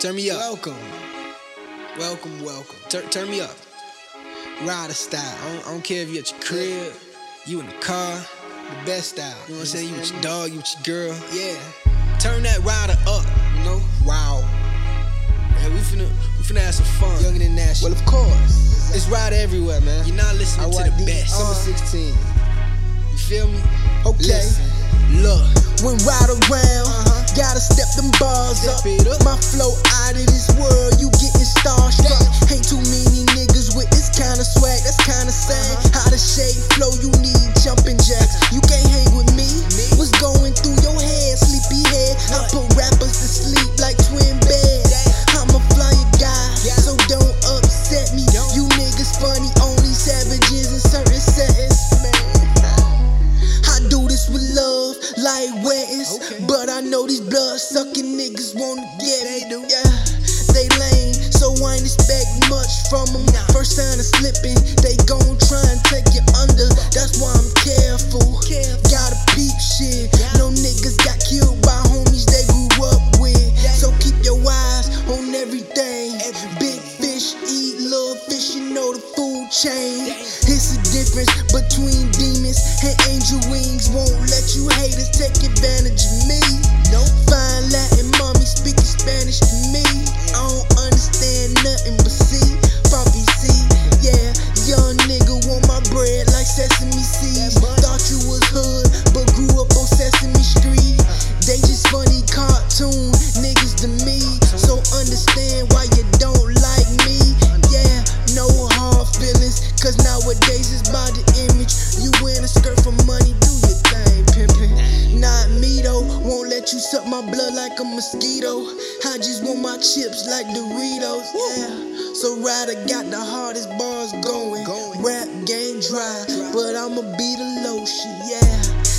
Turn me up. Welcome. Welcome, welcome. Tur- turn me up. Ryder style. I don't, I don't care if you at your crib, you in the car. The best style. You know what I'm saying? You with your dog, you with your girl. Yeah. Turn that Ryder up, you know? Wow. Yeah, we finna, we finna have some fun. Younger than that. Well, of course. It's Ryder everywhere, man. You're not listening to the best. Summer 16. You feel me? Okay. Listen, look. When ride around, them bars up. Step it up. My flow out wettings. But I know these blood sucking niggas wanna get it. Yeah, they lame, so I ain't expect much from them. First sign of slipping, they gon' try and take you under. That's why I'm careful. careful. Gotta peep shit. No niggas got killed by homies they grew up with. So keep your eyes on everything. Big fish eat little fish, you know the food chain. It's the difference between demons and angel wings. Won't let you haters take advantage of me. Nowadays it's by the image. You wear a skirt for money, do your thing, pimpin'. Not me though, won't let you suck my blood like a mosquito. I just want my chips like Doritos. Yeah, so Ryder got the hardest bars going. Rap game dry, but I'ma be the lotion. Yeah,